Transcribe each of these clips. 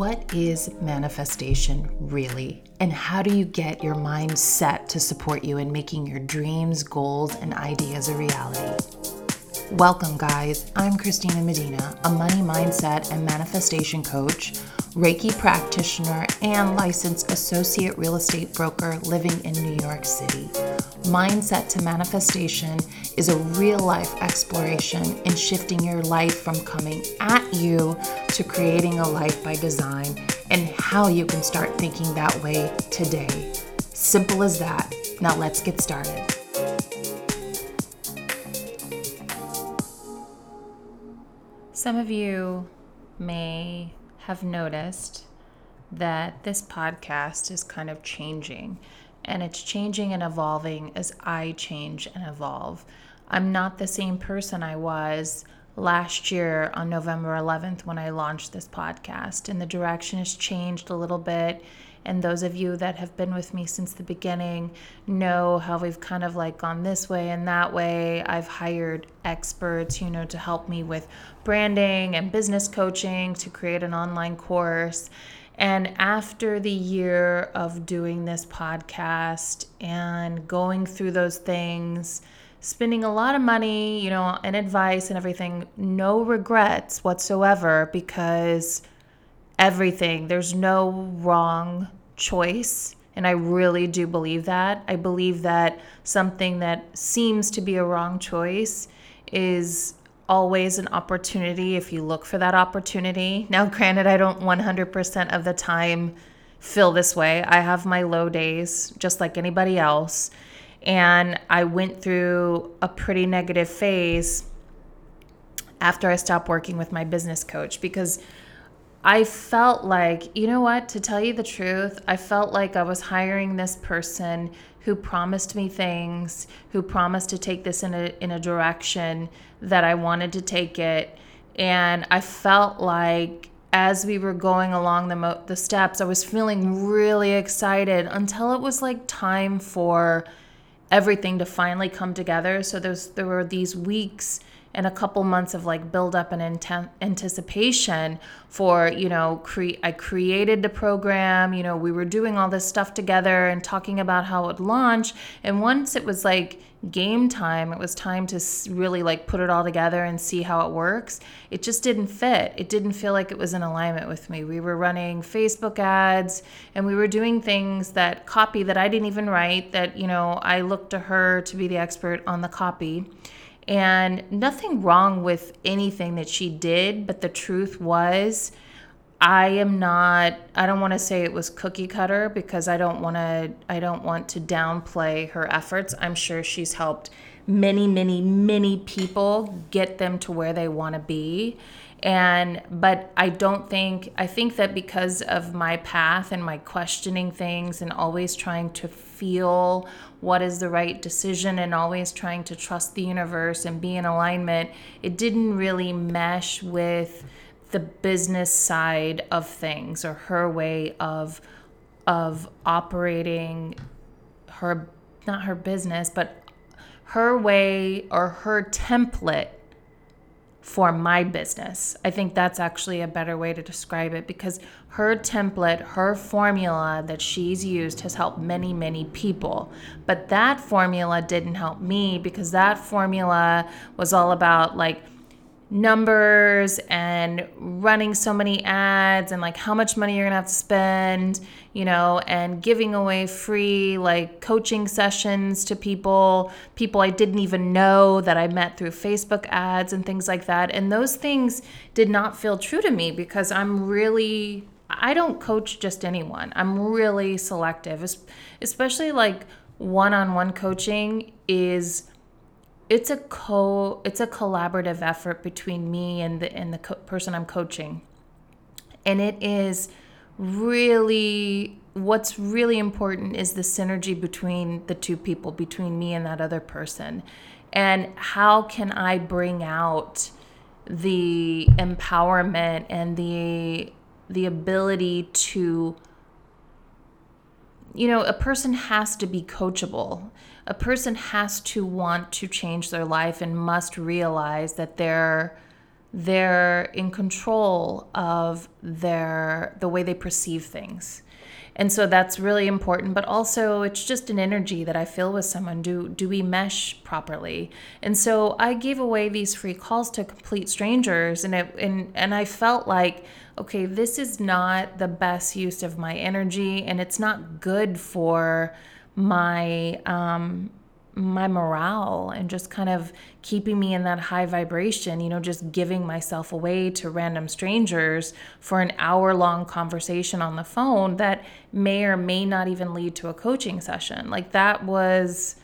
What is manifestation really? And how do you get your mind set to support you in making your dreams, goals, and ideas a reality? Welcome, guys. I'm Christina Medina, a money mindset and manifestation coach, Reiki practitioner, and licensed associate real estate broker living in New York City. Mindset to manifestation is a real life exploration in shifting your life from coming at you to creating a life by design and how you can start thinking that way today. Simple as that. Now let's get started. Some of you may have noticed that this podcast is kind of changing and it's changing and evolving as I change and evolve. I'm not the same person I was last year on November 11th when I launched this podcast, and the direction has changed a little bit. And those of you that have been with me since the beginning know how we've kind of like gone this way and that way. I've hired experts, you know, to help me with branding and business coaching to create an online course. And after the year of doing this podcast and going through those things, spending a lot of money, you know, and advice and everything, no regrets whatsoever because everything, there's no wrong choice. And I really do believe that. I believe that something that seems to be a wrong choice is always an opportunity if you look for that opportunity. Now, granted, I don't 100% of the time feel this way. I have my low days just like anybody else. And I went through a pretty negative phase after I stopped working with my business coach because I felt like, you know what, to tell you the truth, I felt like I was hiring this person who promised me things, who promised to take this in a in a direction that I wanted to take it, and I felt like as we were going along the mo- the steps, I was feeling really excited until it was like time for everything to finally come together. So there's there were these weeks and a couple months of like build up and intent, anticipation for you know cre- i created the program you know we were doing all this stuff together and talking about how it would launch. And once it was like game time it was time to really like put it all together and see how it works it just didn't fit. It didn't feel like it was in alignment with me. We were running facebook ads and we were doing things that copy that i didn't even write that you know i looked to her to be the expert on the copy and nothing wrong with anything that she did, but the truth was, I am not I don't want to say it was cookie cutter because I don't want to I don't want to downplay her efforts. I'm sure she's helped many many many people get them to where they want to be. And but I don't think I think that because of my path and my questioning things and always trying to feel what is the right decision and always trying to trust the universe and be in alignment, it didn't really mesh with the business side of things or her way of of operating her not her business but her way or her template for my business. I think that's actually a better way to describe it because her template, her formula that she's used has helped many, many people. But that formula didn't help me because that formula was all about like, numbers and running so many ads and like how much money you're gonna have to spend, you know, and giving away free like coaching sessions to people, people I didn't even know that I met through Facebook ads and things like that. And those things did not feel true to me because I'm really, I don't coach just anyone. I'm really selective, especially like one on one coaching is it's a co it's a collaborative effort between me and the and the co- person I'm coaching. And it is really what's really important is the synergy between the two people, between me and that other person. And how can I bring out the empowerment and the the ability to you know, a person has to be coachable a person has to want to change their life and must realize that they're they're in control of their the way they perceive things. And so that's really important but also it's just an energy that i feel with someone. Do do we mesh properly? And so i gave away these free calls to complete strangers and it and and i felt like okay this is not the best use of my energy and it's not good for my um my morale and just kind of keeping me in that high vibration, you know, just giving myself away to random strangers for an hour long conversation on the phone that may or may not even lead to a coaching session. Like that was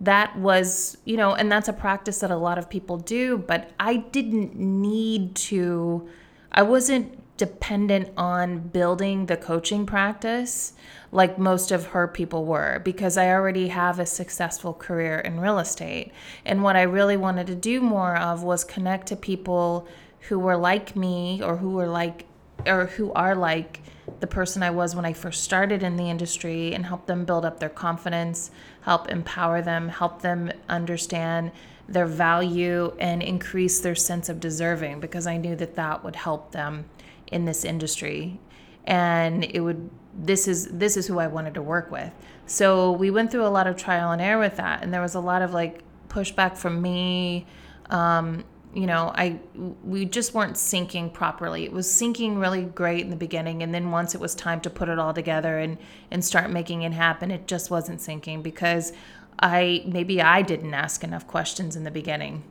that was, you know, and that's a practice that a lot of people do, but I didn't need to I wasn't dependent on building the coaching practice like most of her people were because I already have a successful career in real estate. And what I really wanted to do more of was connect to people who were like me or who were like or who are like the person I was when I first started in the industry and help them build up their confidence, help empower them, help them understand their value and increase their sense of deserving because I knew that that would help them in this industry and it would this is this is who I wanted to work with. So we went through a lot of trial and error with that, and there was a lot of like pushback from me. Um, you know, I we just weren't syncing properly. It was syncing really great in the beginning, and then once it was time to put it all together and and start making it happen, it just wasn't syncing because I maybe I didn't ask enough questions in the beginning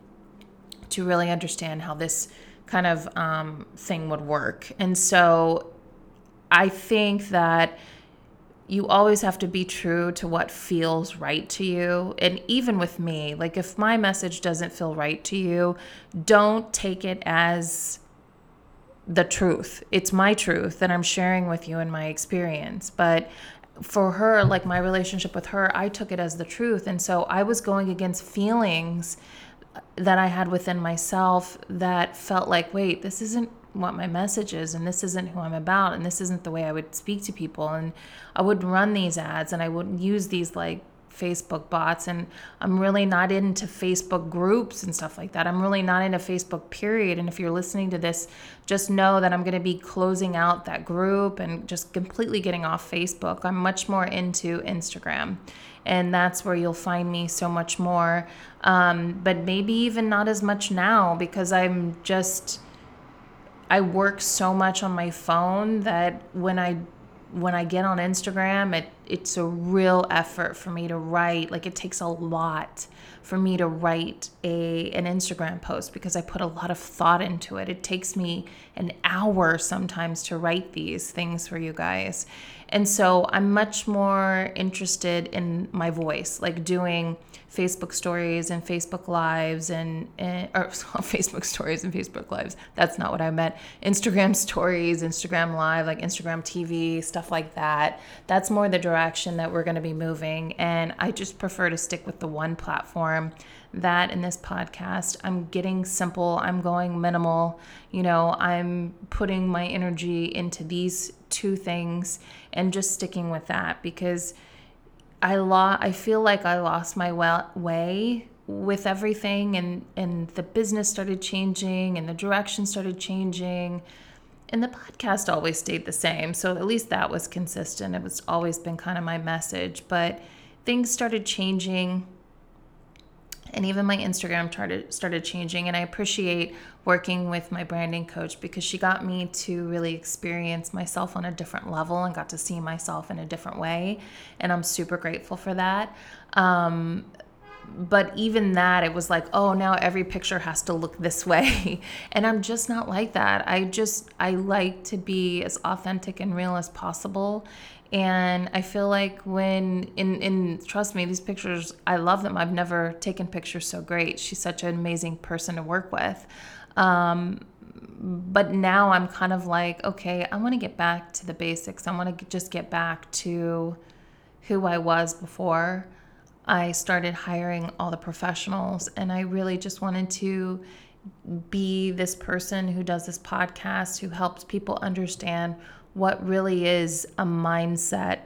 to really understand how this kind of um, thing would work, and so I think that you always have to be true to what feels right to you. And even with me, like if my message doesn't feel right to you, don't take it as the truth. It's my truth that I'm sharing with you in my experience. But for her, like my relationship with her, I took it as the truth. And so I was going against feelings that I had within myself that felt like, wait, this isn't what my message is and this isn't who I'm about and this isn't the way I would speak to people. And I would run these ads and I would use these like Facebook bots and I'm really not into Facebook groups and stuff like that. I'm really not into Facebook period and if you're listening to this just know that I'm going to be closing out that group and just completely getting off Facebook. I'm much more into Instagram and that's where you'll find me so much more um, but maybe even not as much now because I'm just I work so much on my phone that when I when I get on Instagram, it it's a real effort for me to write. Like it takes a lot for me to write a an Instagram post because I put a lot of thought into it. It takes me an hour sometimes to write these things for you guys. And so I'm much more interested in my voice, like doing Facebook stories and Facebook lives and, and or Facebook stories and Facebook lives. That's not what I meant. Instagram stories, Instagram live, like Instagram TV, stuff like that. That's more the direction that we're going to be moving. And I just prefer to stick with the one platform that in this podcast. I'm getting simple, I'm going minimal. You know, I'm putting my energy into these two things and just sticking with that because I lo- I feel like I lost my way with everything and and the business started changing and the direction started changing. And the podcast always stayed the same. So at least that was consistent. It was always been kind of my message. But things started changing and even my Instagram started started changing and I appreciate working with my branding coach because she got me to really experience myself on a different level and got to see myself in a different way and I'm super grateful for that. Um, but even that it was like oh now every picture has to look this way and i'm just not like that. I just i like to be as authentic and real as possible and i feel like when in in trust me these pictures i love them. I've never taken pictures so great. She's such an amazing person to work with. Um, but now i'm kind of like okay i want to get back to the basics. I want to just get back to who i was before i started hiring all the professionals. And i really just wanted to be this person who does this podcast who helps people understand what really is a mindset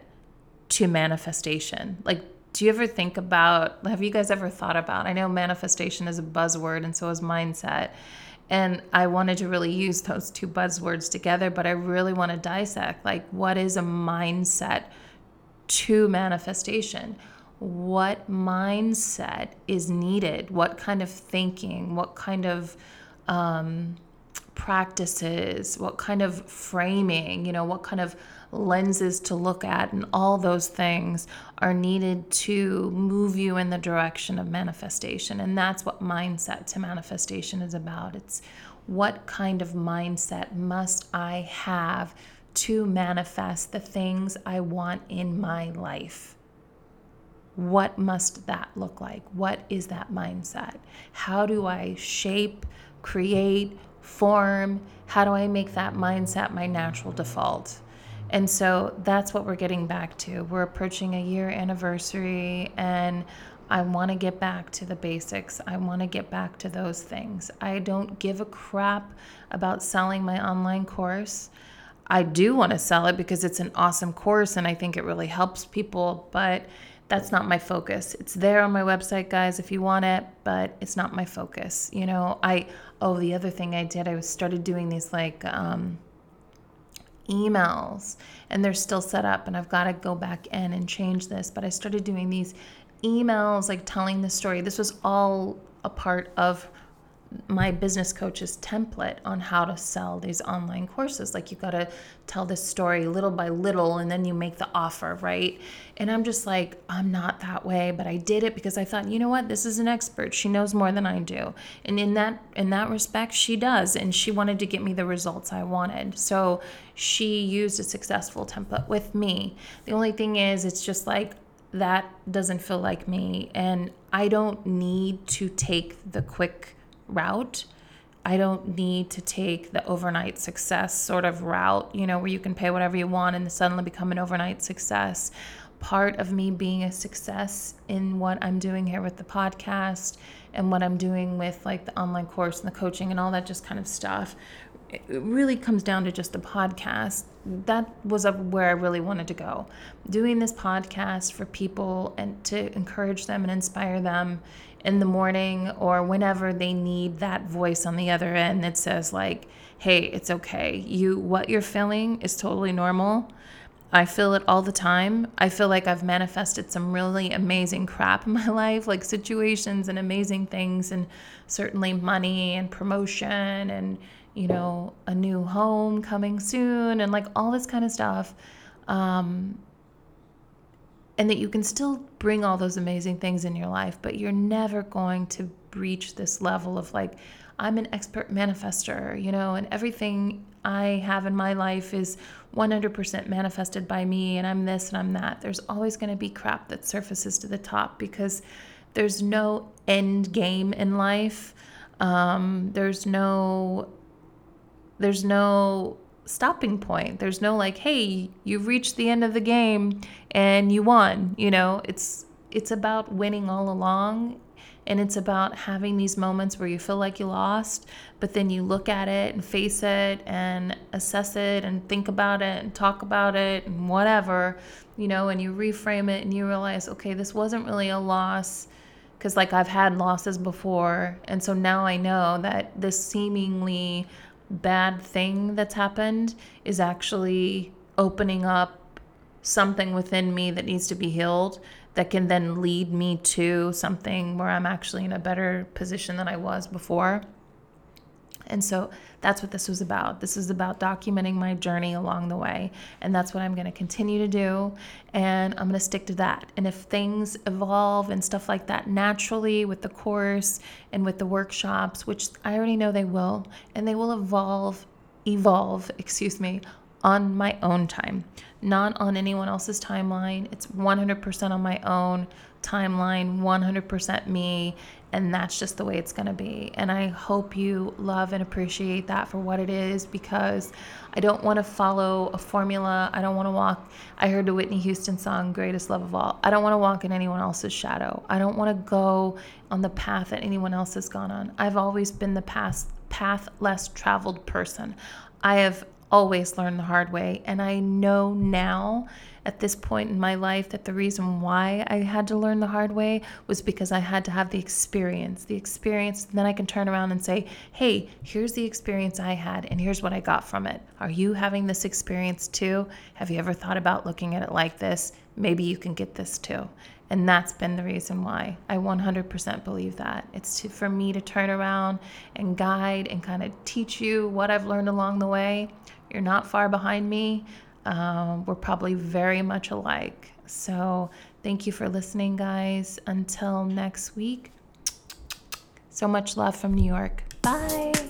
to manifestation. Like, do you ever think about, have you guys ever thought about, I know manifestation is a buzzword and so is mindset. And I wanted to really use those two buzzwords together, but I really want to dissect like what is a mindset to manifestation? What mindset is needed? What kind of thinking? What kind of um, practices? What kind of framing? You know, what kind of lenses to look at, and all those things are needed to move you in the direction of manifestation. And that's what mindset to manifestation is about. It's what kind of mindset must I have to manifest the things I want in my life? What must that look like? What is that mindset? How do I shape, create, form? How do I make that mindset my natural default? And so that's what we're getting back to. We're approaching a year anniversary, and I want to get back to the basics. I want to get back to those things. I don't give a crap about selling my online course. I do want to sell it because it's an awesome course and I think it really helps people, but that's not my focus. It's there on my website, guys, if you want it, but it's not my focus. You know, I, oh, the other thing I did, I started doing these like, um, emails and they're still set up and I've got to go back in and change this. But I started doing these emails like telling the story. This was all a part of my business coach's template on how to sell these online courses. Like you got to tell this story little by little and then you make the offer, right? And I'm just like, I'm not that way, but I did it because I thought, you know what? This is an expert. She knows more than I do. And in that in that respect, she does and she wanted to get me the results I wanted. So she used a successful template with me. The only thing is it's just like that doesn't feel like me and I don't need to take the quick route. I don't need to take the overnight success sort of route, you know, where you can pay whatever you want and suddenly become an overnight success. Part of me being a success in what I'm doing here with the podcast and what I'm doing with like the online course and the coaching and all that just kind of stuff it really comes down to just the podcast. That was where I really wanted to go. Doing this podcast for people and to encourage them and inspire them in the morning or whenever they need that voice on the other end that says like, "Hey, it's okay. You what you're feeling is totally normal." I feel it all the time. I feel like I've manifested some really amazing crap in my life, like situations and amazing things, and certainly money and promotion and, you know, a new home coming soon and like all this kind of stuff. Um, and that you can still bring all those amazing things in your life, but you're never going to reach this level of like, I'm an expert manifester, you know, and everything I have in my life is 100% manifested by me, and I'm this and I'm that. There's always going to be crap that surfaces to the top because there's no end game in life. Um, there's no, there's no stopping point. There's no like, hey, you've reached the end of the game and you won. You know, it's it's about winning all along and it's about having these moments where you feel like you lost, but then you look at it and face it and assess it and think about it and talk about it and whatever, you know, and you reframe it and you realize, okay, this wasn't really a loss because like I've had losses before. And so now I know that this seemingly bad thing that's happened is actually opening up something within me that needs to be healed that can then lead me to something where I'm actually in a better position than I was before. And so that's what this was about. This is about documenting my journey along the way. And that's what I'm going to continue to do. And I'm going to stick to that. And if things evolve and stuff like that naturally with the course and with the workshops, which I already know they will, and they will evolve, evolve, excuse me, on my own time, not on anyone else's timeline. It's 100% on my own timeline, 100% me, and that's just the way it's going to be. And I hope you love and appreciate that for what it is because I don't want to follow a formula. I don't want to walk. I heard the Whitney Houston song, Greatest Love of All. I don't want to walk in anyone else's shadow. I don't want to go on the path that anyone else has gone on. I've always been the path, path less traveled person. I have always learned the hard way. And I know now at this point in my life that the reason why I had to learn the hard way was because I had to have the experience. The experience, then I can turn around and say, hey, here's the experience I had, and here's what I got from it. Are you having this experience too? Have you ever thought about looking at it like this? Maybe you can get this too. And that's been the reason why I 100% believe that. It's to, for me to turn around and guide and kind of teach you what I've learned along the way. You're not far behind me. Um, we're probably very much alike. So, thank you for listening, guys. Until next week, so much love from New York. Bye.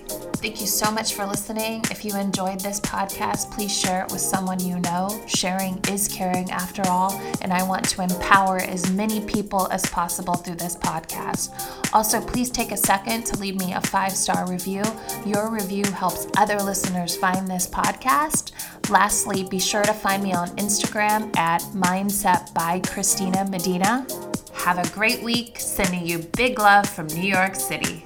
Thank you so much for listening. If you enjoyed this podcast, please share it with someone you know. Sharing is caring after all, and I want to empower as many people as possible through this podcast. Also, please take a second to leave me a five star review. Your review helps other listeners find this podcast. Lastly, be sure to find me on Instagram at Mindset by Christina Medina. Have a great week. Sending you big love from New York City.